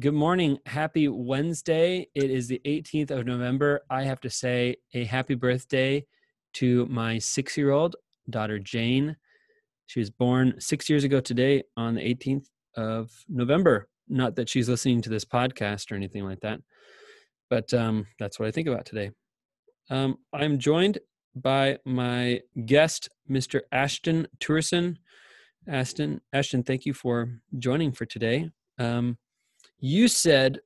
Good morning. Happy Wednesday. It is the 18th of November. I have to say a happy birthday to my six year old daughter, Jane. She was born six years ago today on the 18th of November. Not that she's listening to this podcast or anything like that, but um, that's what I think about today. Um, I'm joined by my guest, Mr. Ashton Tourson. Ashton, Ashton, thank you for joining for today. Um, you said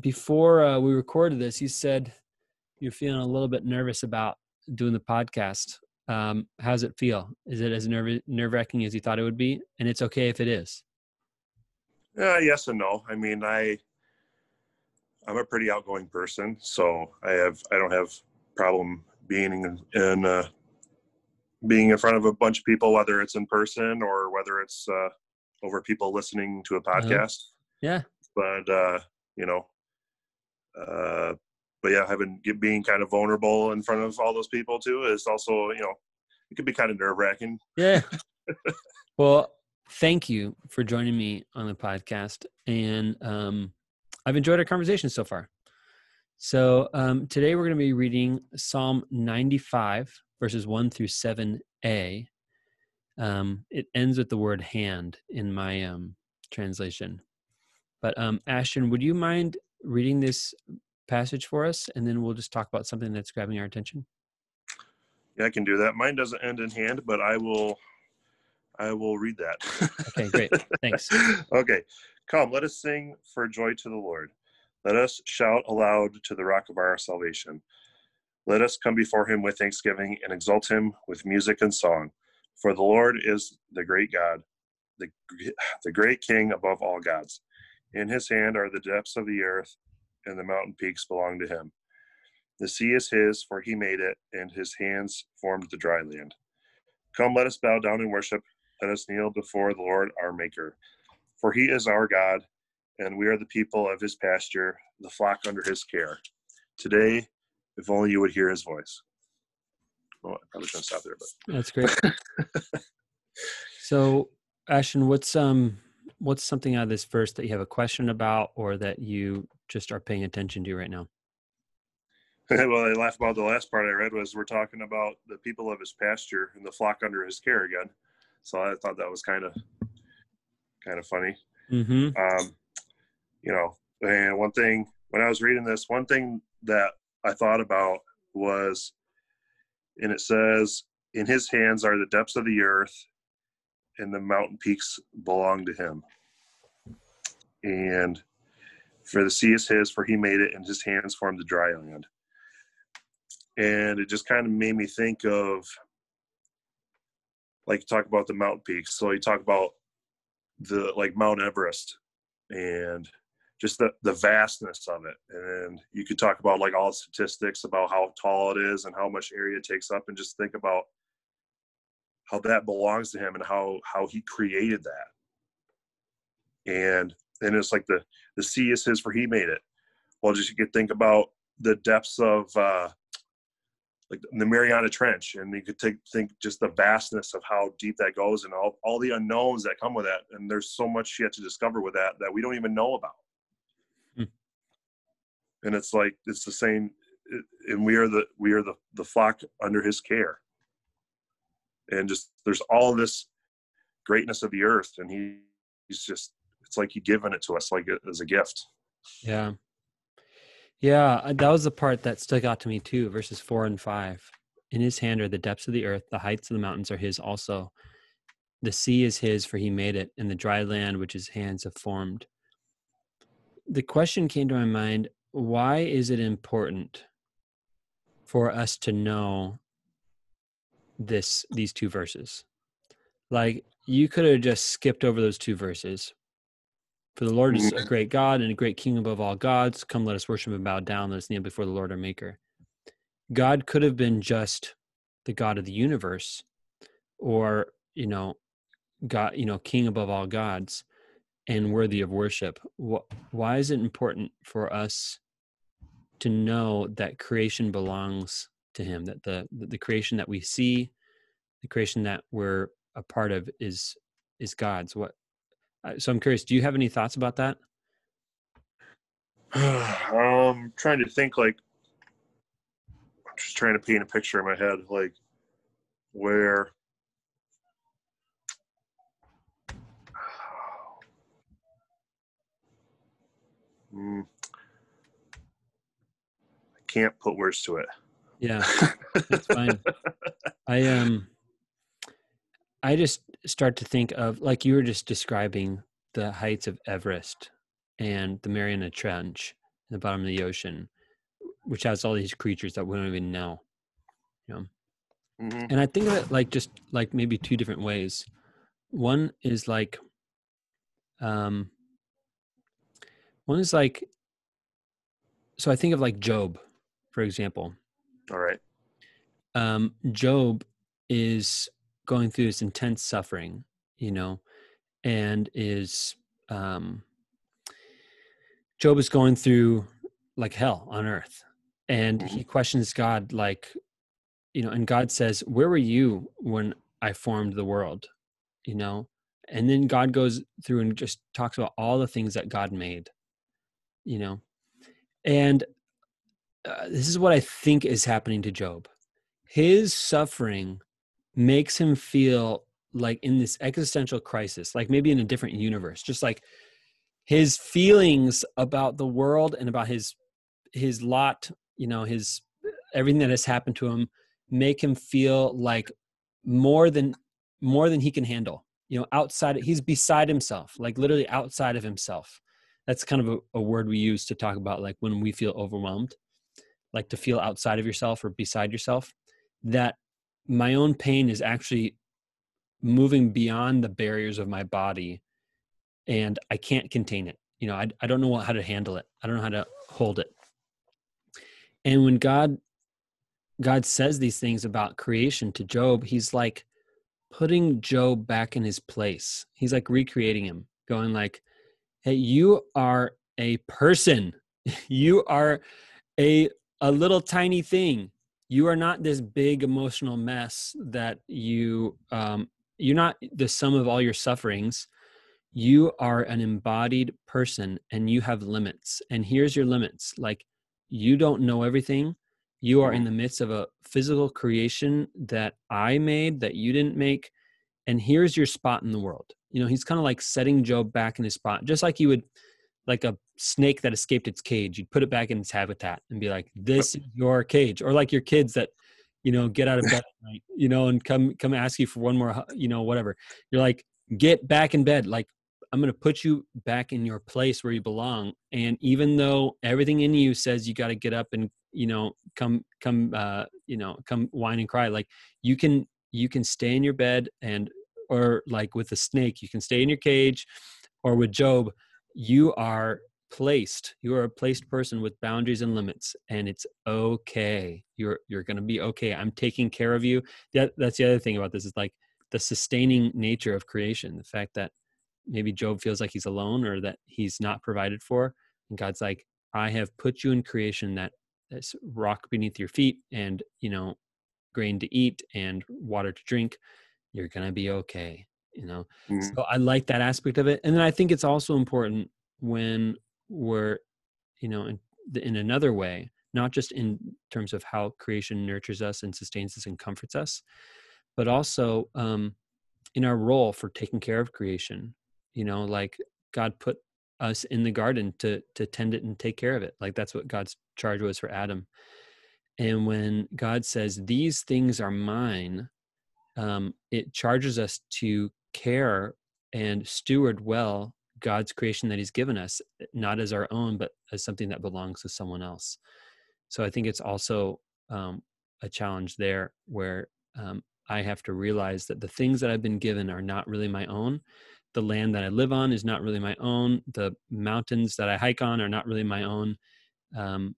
before uh, we recorded this, you said you're feeling a little bit nervous about doing the podcast. Um, how's it feel? Is it as nerve nerve wracking as you thought it would be? And it's okay if it is. Uh, yes and no. I mean, I I'm a pretty outgoing person, so I have I don't have problem being in, in uh, being in front of a bunch of people, whether it's in person or whether it's uh, over people listening to a uh-huh. podcast. Uh, yeah but uh, you know, uh, but yeah, having being kind of vulnerable in front of all those people too is also you know it can be kind of nerve wracking. Yeah. well, thank you for joining me on the podcast, and um, I've enjoyed our conversation so far. So um, today we're going to be reading Psalm 95, verses 1 through 7a. Um, it ends with the word hand in my um, translation. But um, Ashton, would you mind reading this passage for us, and then we'll just talk about something that's grabbing our attention? Yeah, I can do that. Mine doesn't end in hand, but I will. I will read that. okay, great. Thanks. okay, come. Let us sing for joy to the Lord. Let us shout aloud to the rock of our salvation. Let us come before him with thanksgiving and exalt him with music and song. For the Lord is the great God, the, the great King above all gods. In his hand are the depths of the earth, and the mountain peaks belong to him. The sea is his, for he made it, and his hands formed the dry land. Come, let us bow down and worship. Let us kneel before the Lord our Maker. For he is our God, and we are the people of his pasture, the flock under his care. Today, if only you would hear his voice. Well, I probably shouldn't stop there, but that's great. so, Ashton, what's um what's something out of this verse that you have a question about or that you just are paying attention to right now? well, I laugh about the last part I read was we're talking about the people of his pasture and the flock under his care again. So I thought that was kind of kind of funny. Mm-hmm. Um, you know, and one thing when I was reading this, one thing that I thought about was, and it says, "In His hands are the depths of the earth, and the mountain peaks belong to him. And for the sea is his, for he made it, and his hands formed the dry land. And it just kind of made me think of, like, talk about the mountain peaks. So you talk about the, like, Mount Everest and just the, the vastness of it. And you could talk about, like, all the statistics about how tall it is and how much area it takes up, and just think about how that belongs to him and how how he created that. And and it's like the the sea is his for he made it. Well just you could think about the depths of uh like the mariana trench and you could take, think just the vastness of how deep that goes and all, all the unknowns that come with that. And there's so much yet to discover with that that we don't even know about. Hmm. and it's like it's the same and we are the we are the the flock under his care and just there's all this greatness of the earth and he, he's just it's like he given it to us like as a gift. Yeah. Yeah uh, that was the part that stuck out to me too verses four and five. In his hand are the depths of the earth the heights of the mountains are his also. The sea is his for he made it and the dry land which his hands have formed. The question came to my mind why is it important for us to know this these two verses like you could have just skipped over those two verses For the Lord is a mm-hmm. great God and a great King above all gods. Come, let us worship and bow down. Let us kneel before the Lord our Maker. God could have been just the God of the universe, or you know, God, you know, King above all gods, and worthy of worship. Why is it important for us to know that creation belongs to Him? That the the creation that we see, the creation that we're a part of, is is God's. What? So I'm curious. Do you have any thoughts about that? i'm trying to think like I'm just trying to paint a picture in my head, like where mm, I can't put words to it. Yeah, that's fine. I um, I just start to think of like you were just describing the heights of Everest and the Mariana Trench in the bottom of the ocean, which has all these creatures that we don't even know. You know, mm-hmm. and I think of it like just like maybe two different ways. One is like, um, one is like, so I think of like Job, for example. All right. Um, Job is going through this intense suffering, you know, and is um, Job is going through like hell on earth, and he mm-hmm. questions God, like, you know, and God says, "Where were you when I formed the world?" You know, and then God goes through and just talks about all the things that God made, you know, and uh, this is what I think is happening to Job. His suffering makes him feel like in this existential crisis, like maybe in a different universe, just like his feelings about the world and about his his lot, you know, his everything that has happened to him make him feel like more than more than he can handle. You know, outside he's beside himself, like literally outside of himself. That's kind of a, a word we use to talk about like when we feel overwhelmed, like to feel outside of yourself or beside yourself. That my own pain is actually moving beyond the barriers of my body and I can't contain it. You know, I, I don't know how to handle it. I don't know how to hold it. And when God God says these things about creation to Job, he's like putting Job back in his place. He's like recreating him, going like, "Hey, you are a person. you are a a little tiny thing. You are not this big emotional mess that you um, you're not the sum of all your sufferings. You are an embodied person and you have limits. And here's your limits. Like you don't know everything. You are in the midst of a physical creation that i made that you didn't make. And here's your spot in the world. You know he's kind of like setting job back in his spot just like you would like a snake that escaped its cage you'd put it back in its habitat and be like this is your cage or like your kids that you know get out of bed at night you know and come come ask you for one more you know whatever. You're like get back in bed like i'm going to put you back in your place where you belong and even though everything in you says you got to get up and you know come come uh you know come whine and cry like you can you can stay in your bed and or like with a snake you can stay in your cage or with job you are placed you are a placed person with boundaries and limits and it's okay. You're you're going to be okay. I'm taking care of you. That that's the other thing about this is like the sustaining nature of creation the fact that maybe job feels like he's alone or that he's not provided for and god's like i have put you in creation that this rock beneath your feet and you know grain to eat and water to drink. You're going to be okay you know? Mm-hmm. so i like that aspect of it and then i think it's also important when we're you know in, in another way not just in terms of how creation nurtures us and sustains us and comforts us but also um in our role for taking care of creation you know like god put us in the garden to to tend it and take care of it. Like that's what god's charge was for adam. And when god says these things are mine um, it charges us to care and steward well God's creation that He's given us, not as our own, but as something that belongs to someone else. So I think it's also um, a challenge there where um, I have to realize that the things that I've been given are not really my own, the land that I live on is not really my own. The mountains that I hike on are not really my own. Um,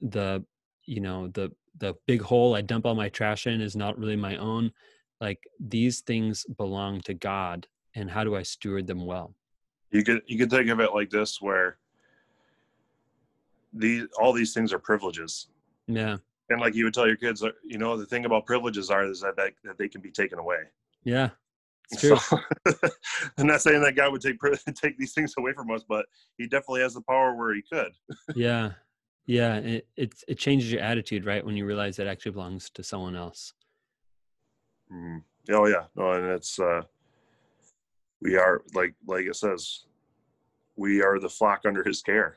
the you know the the big hole I dump all my trash in is not really my own. Like these things belong to God, and how do I steward them well? You could you could think of it like this, where these all these things are privileges. Yeah. And like you would tell your kids, uh, you know, the thing about privileges are is that, that, that they can be taken away. Yeah. True. So, I'm not saying that God would take take these things away from us, but He definitely has the power where He could. yeah, yeah. It, it it changes your attitude, right, when you realize that actually belongs to someone else. Mm. Oh yeah, no, and it's uh, we are like like it says, we are the flock under His care.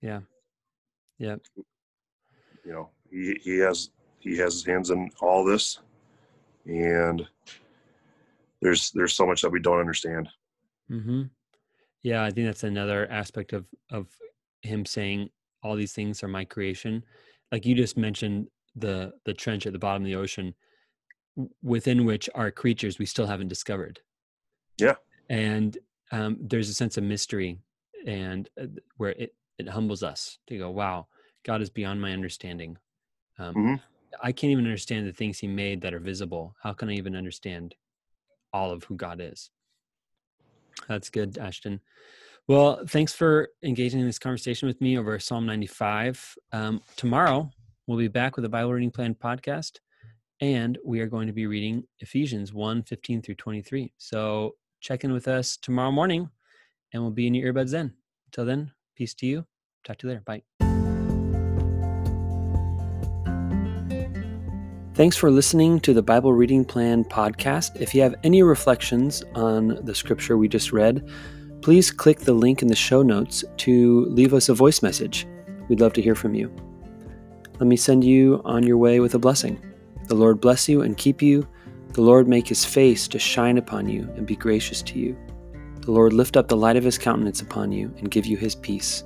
Yeah, yeah. You know, he he has he has his hands in all this, and there's there's so much that we don't understand. Mm-hmm. Yeah, I think that's another aspect of of him saying all these things are my creation. Like you just mentioned the the trench at the bottom of the ocean within which are creatures we still haven't discovered. Yeah. And um, there's a sense of mystery and uh, where it, it humbles us to go, wow, God is beyond my understanding. Um, mm-hmm. I can't even understand the things he made that are visible. How can I even understand all of who God is? That's good, Ashton. Well, thanks for engaging in this conversation with me over Psalm 95. Um, tomorrow, we'll be back with a Bible Reading Plan podcast, and we are going to be reading Ephesians 1 15 through 23. So check in with us tomorrow morning, and we'll be in your earbuds then. Until then, peace to you. Talk to you later. Bye. Thanks for listening to the Bible Reading Plan podcast. If you have any reflections on the scripture we just read, please click the link in the show notes to leave us a voice message. We'd love to hear from you. Let me send you on your way with a blessing. The Lord bless you and keep you. The Lord make his face to shine upon you and be gracious to you. The Lord lift up the light of his countenance upon you and give you his peace.